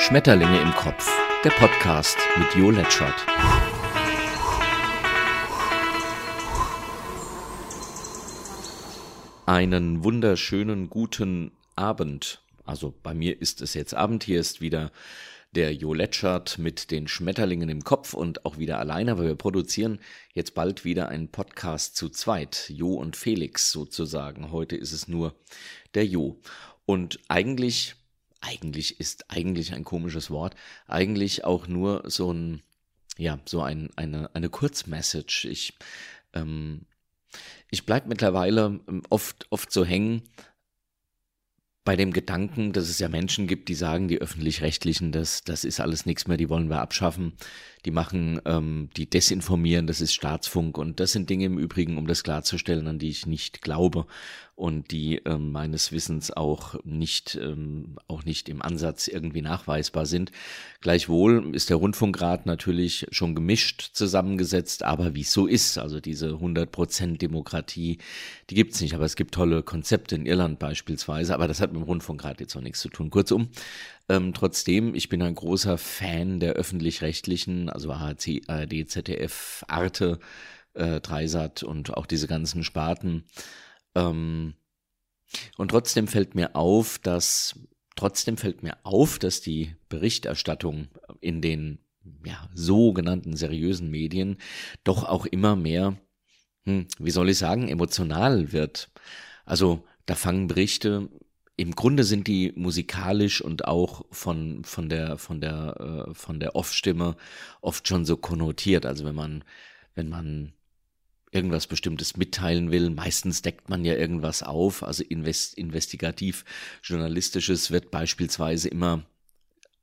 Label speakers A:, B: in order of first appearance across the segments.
A: Schmetterlinge im Kopf, der Podcast mit Jo Letschert. Einen wunderschönen guten Abend. Also bei mir ist es jetzt Abend, hier ist wieder der Jo Letschert mit den Schmetterlingen im Kopf und auch wieder alleine, weil wir produzieren jetzt bald wieder einen Podcast zu zweit, Jo und Felix sozusagen. Heute ist es nur der Jo. Und eigentlich, eigentlich ist eigentlich ein komisches Wort, eigentlich auch nur so ein, ja, so ein, eine, eine Kurzmessage. Ich, ähm, ich bleib mittlerweile ähm, oft, oft so hängen, bei dem Gedanken, dass es ja Menschen gibt, die sagen, die öffentlich-rechtlichen, das, das ist alles nichts mehr, die wollen wir abschaffen, die machen, ähm, die desinformieren, das ist Staatsfunk. Und das sind Dinge im Übrigen, um das klarzustellen, an die ich nicht glaube und die ähm, meines Wissens auch nicht, ähm, auch nicht im Ansatz irgendwie nachweisbar sind. Gleichwohl ist der Rundfunkrat natürlich schon gemischt zusammengesetzt, aber wie es so ist, also diese 100% Demokratie, die gibt's nicht, aber es gibt tolle Konzepte in Irland beispielsweise, aber das hat mit dem Rundfunkrat jetzt auch nichts zu tun. Kurzum, ähm, trotzdem, ich bin ein großer Fan der öffentlich-rechtlichen, also ARC, ARD, ZDF, Arte, äh, Dreisat und auch diese ganzen Sparten. Ähm, und trotzdem fällt mir auf, dass trotzdem fällt mir auf, dass die Berichterstattung in den ja, sogenannten seriösen Medien doch auch immer mehr, hm, wie soll ich sagen, emotional wird. Also da fangen Berichte im Grunde sind die musikalisch und auch von von der von der äh, von der Off-Stimme oft schon so konnotiert. Also wenn man wenn man irgendwas Bestimmtes mitteilen will. Meistens deckt man ja irgendwas auf. Also invest, investigativ journalistisches wird beispielsweise immer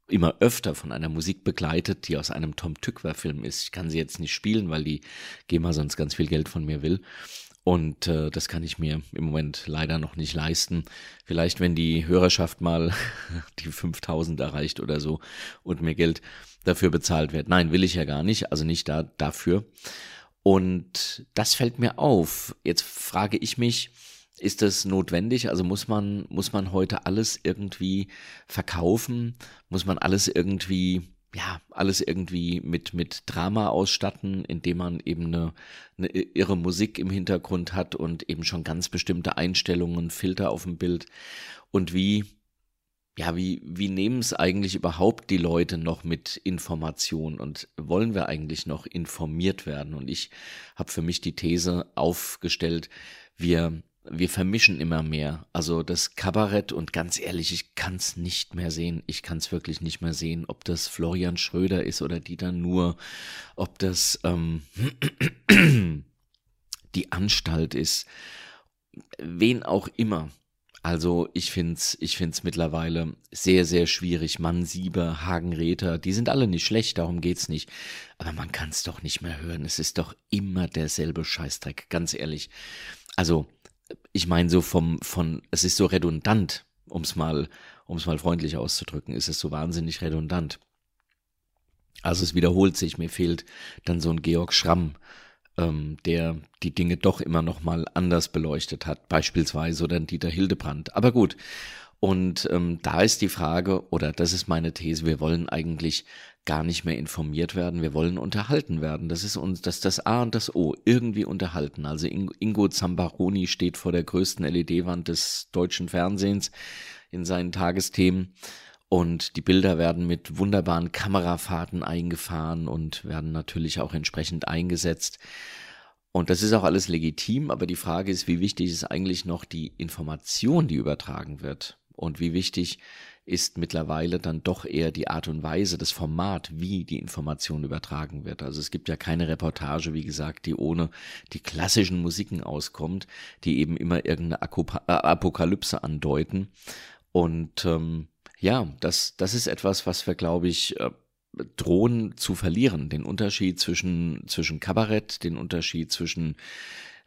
A: immer öfter von einer Musik begleitet, die aus einem Tom Tückwer Film ist. Ich kann sie jetzt nicht spielen, weil die GEMA sonst ganz viel Geld von mir will. Und äh, das kann ich mir im Moment leider noch nicht leisten. Vielleicht, wenn die Hörerschaft mal die 5000 erreicht oder so und mir Geld dafür bezahlt wird. Nein, will ich ja gar nicht. Also nicht da, dafür. Und das fällt mir auf. Jetzt frage ich mich, ist das notwendig? Also muss man, muss man heute alles irgendwie verkaufen? Muss man alles irgendwie, ja, alles irgendwie mit, mit Drama ausstatten, indem man eben eine, eine irre Musik im Hintergrund hat und eben schon ganz bestimmte Einstellungen, Filter auf dem Bild? Und wie, ja, wie, wie nehmen es eigentlich überhaupt die Leute noch mit Information und wollen wir eigentlich noch informiert werden? Und ich habe für mich die These aufgestellt, wir, wir vermischen immer mehr. Also das Kabarett und ganz ehrlich, ich kann es nicht mehr sehen. Ich kann es wirklich nicht mehr sehen, ob das Florian Schröder ist oder Dieter Nur, ob das ähm, die Anstalt ist, wen auch immer. Also ich find's, ich find's mittlerweile sehr, sehr schwierig. Mann, Sieber, Hagenräter, die sind alle nicht schlecht, darum geht's nicht. Aber man kann's doch nicht mehr hören. Es ist doch immer derselbe Scheißdreck, ganz ehrlich. Also, ich meine so vom, von, es ist so redundant, um's mal, um's mal freundlich auszudrücken, ist es so wahnsinnig redundant. Also es wiederholt sich, mir fehlt dann so ein Georg Schramm, ähm, der die Dinge doch immer noch mal anders beleuchtet hat, beispielsweise oder Dieter Hildebrand. Aber gut. Und ähm, da ist die Frage, oder das ist meine These, wir wollen eigentlich gar nicht mehr informiert werden, wir wollen unterhalten werden. Das ist uns, das das A und das O, irgendwie unterhalten. Also Ingo Zambaroni steht vor der größten LED-Wand des deutschen Fernsehens in seinen Tagesthemen und die Bilder werden mit wunderbaren Kamerafahrten eingefahren und werden natürlich auch entsprechend eingesetzt. Und das ist auch alles legitim, aber die Frage ist, wie wichtig ist eigentlich noch die Information, die übertragen wird? Und wie wichtig ist mittlerweile dann doch eher die Art und Weise, das Format, wie die Information übertragen wird. Also es gibt ja keine Reportage, wie gesagt, die ohne die klassischen Musiken auskommt, die eben immer irgendeine Apokalypse andeuten. Und ähm, ja, das, das ist etwas, was wir, glaube ich, äh, drohen zu verlieren. Den Unterschied zwischen, zwischen Kabarett, den Unterschied zwischen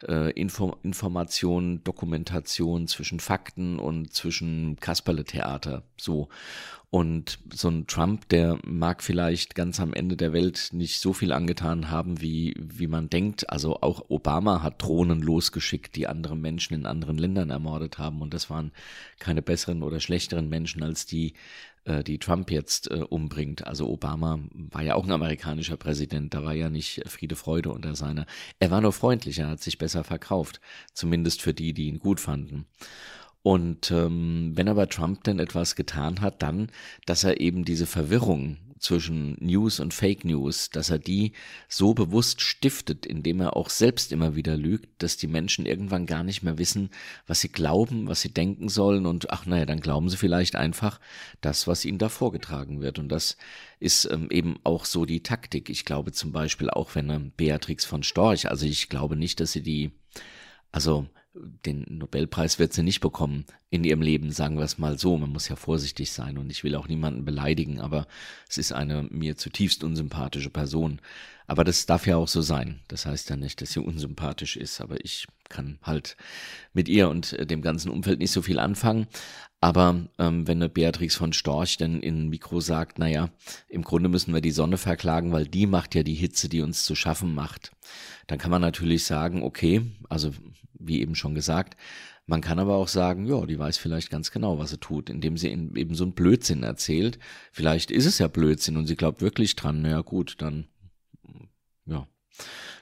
A: äh, Info Information, Dokumentation, zwischen Fakten und zwischen Kasperle-Theater. So. Und so ein Trump, der mag vielleicht ganz am Ende der Welt nicht so viel angetan haben, wie, wie man denkt. Also auch Obama hat Drohnen losgeschickt, die andere Menschen in anderen Ländern ermordet haben. Und das waren keine besseren oder schlechteren Menschen als die äh, die Trump jetzt äh, umbringt. Also Obama war ja auch ein amerikanischer Präsident, da war ja nicht Friede, Freude unter seiner. Er war nur freundlicher, hat sich besser verkauft, zumindest für die, die ihn gut fanden. Und ähm, wenn aber Trump denn etwas getan hat, dann, dass er eben diese Verwirrung zwischen News und Fake News, dass er die so bewusst stiftet, indem er auch selbst immer wieder lügt, dass die Menschen irgendwann gar nicht mehr wissen, was sie glauben, was sie denken sollen und ach naja, dann glauben sie vielleicht einfach das, was ihnen da vorgetragen wird. Und das ist ähm, eben auch so die Taktik. Ich glaube zum Beispiel auch, wenn ähm, Beatrix von Storch, also ich glaube nicht, dass sie die, also den Nobelpreis wird sie nicht bekommen in ihrem Leben, sagen wir es mal so. Man muss ja vorsichtig sein und ich will auch niemanden beleidigen, aber es ist eine mir zutiefst unsympathische Person. Aber das darf ja auch so sein. Das heißt ja nicht, dass sie unsympathisch ist, aber ich kann halt mit ihr und äh, dem ganzen Umfeld nicht so viel anfangen. Aber ähm, wenn eine Beatrix von Storch dann in Mikro sagt, naja, im Grunde müssen wir die Sonne verklagen, weil die macht ja die Hitze, die uns zu schaffen macht, dann kann man natürlich sagen, okay, also wie eben schon gesagt, man kann aber auch sagen, ja, die weiß vielleicht ganz genau, was sie tut, indem sie eben so einen Blödsinn erzählt. Vielleicht ist es ja Blödsinn und sie glaubt wirklich dran. Naja, gut, dann, ja,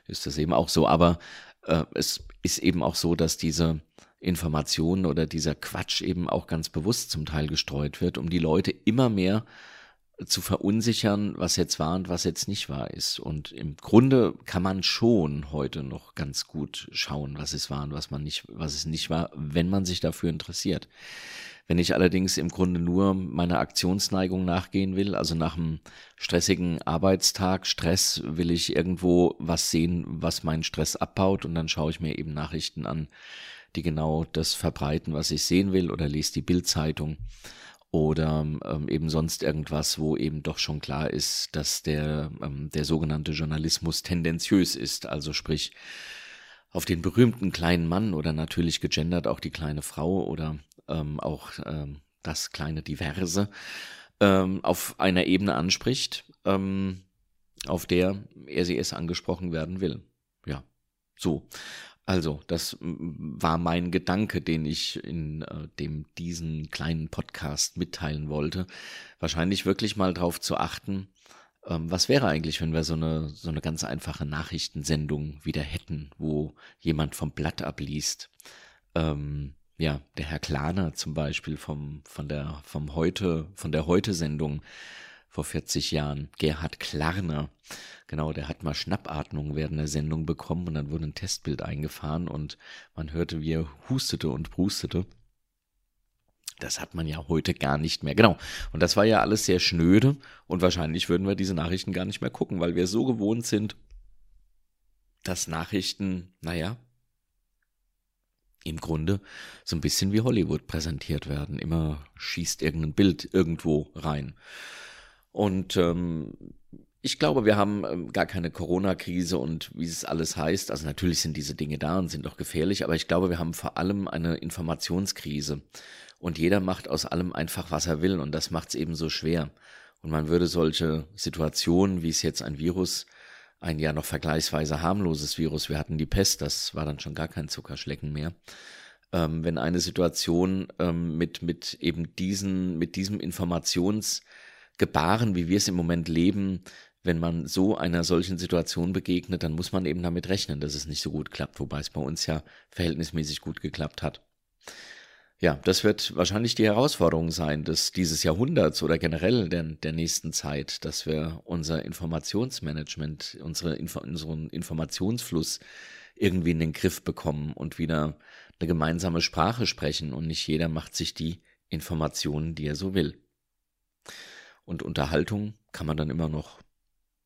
A: ist das eben auch so. Aber äh, es ist eben auch so, dass diese Informationen oder dieser Quatsch eben auch ganz bewusst zum Teil gestreut wird, um die Leute immer mehr zu verunsichern, was jetzt wahr und was jetzt nicht wahr ist. Und im Grunde kann man schon heute noch ganz gut schauen, was es war und was man nicht, was es nicht war, wenn man sich dafür interessiert. Wenn ich allerdings im Grunde nur meiner Aktionsneigung nachgehen will, also nach einem stressigen Arbeitstag, Stress, will ich irgendwo was sehen, was meinen Stress abbaut und dann schaue ich mir eben Nachrichten an, die genau das verbreiten, was ich sehen will, oder lese die Bildzeitung oder ähm, eben sonst irgendwas, wo eben doch schon klar ist, dass der, ähm, der sogenannte Journalismus tendenziös ist, also sprich auf den berühmten kleinen Mann oder natürlich gegendert auch die kleine Frau oder ähm, auch ähm, das kleine Diverse ähm, auf einer Ebene anspricht, ähm, auf der er sie es angesprochen werden will. Ja, so. Also, das war mein Gedanke, den ich in äh, dem diesen kleinen Podcast mitteilen wollte. Wahrscheinlich wirklich mal darauf zu achten, ähm, was wäre eigentlich, wenn wir so eine, so eine ganz einfache Nachrichtensendung wieder hätten, wo jemand vom Blatt abliest. Ähm, ja, der Herr Klaner zum Beispiel vom, von der, vom heute, von der Heute-Sendung vor 40 Jahren. Gerhard Klarner. Genau, der hat mal Schnappatmung während der Sendung bekommen und dann wurde ein Testbild eingefahren und man hörte, wie er hustete und brustete. Das hat man ja heute gar nicht mehr. Genau. Und das war ja alles sehr schnöde und wahrscheinlich würden wir diese Nachrichten gar nicht mehr gucken, weil wir so gewohnt sind, dass Nachrichten, naja, im Grunde so ein bisschen wie Hollywood präsentiert werden. Immer schießt irgendein Bild irgendwo rein. Und ähm, ich glaube, wir haben ähm, gar keine Corona-Krise und wie es alles heißt. Also natürlich sind diese Dinge da und sind auch gefährlich, aber ich glaube, wir haben vor allem eine Informationskrise. Und jeder macht aus allem einfach, was er will. Und das macht es eben so schwer. Und man würde solche Situationen, wie es jetzt ein Virus, ein ja noch vergleichsweise harmloses Virus, wir hatten die Pest, das war dann schon gar kein Zuckerschlecken mehr. Ähm, wenn eine Situation ähm, mit, mit eben diesen, mit diesem Informations- gebaren, wie wir es im Moment leben, wenn man so einer solchen Situation begegnet, dann muss man eben damit rechnen, dass es nicht so gut klappt, wobei es bei uns ja verhältnismäßig gut geklappt hat. Ja, das wird wahrscheinlich die Herausforderung sein des dieses Jahrhunderts oder generell der, der nächsten Zeit, dass wir unser Informationsmanagement, unsere, unseren Informationsfluss irgendwie in den Griff bekommen und wieder eine gemeinsame Sprache sprechen und nicht jeder macht sich die Informationen, die er so will. Und Unterhaltung kann man dann immer noch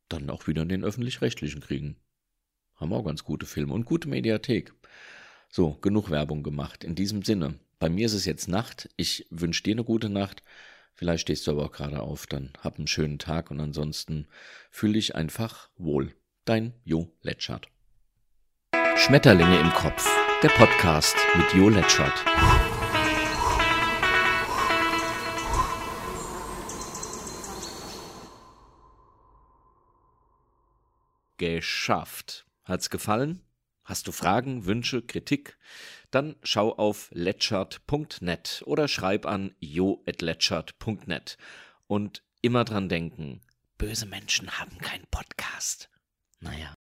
A: dann auch wieder in den öffentlich-rechtlichen kriegen. Haben auch ganz gute Filme und gute Mediathek. So, genug Werbung gemacht. In diesem Sinne, bei mir ist es jetzt Nacht. Ich wünsche dir eine gute Nacht. Vielleicht stehst du aber auch gerade auf, dann hab einen schönen Tag und ansonsten fühl dich einfach wohl. Dein Jo Letschert. Schmetterlinge im Kopf. Der Podcast mit Jo Letschert. Geschafft. Hat's gefallen? Hast du Fragen, Wünsche, Kritik? Dann schau auf letchert.net oder schreib an jo.letchert.net. Und immer dran denken, böse Menschen haben keinen Podcast.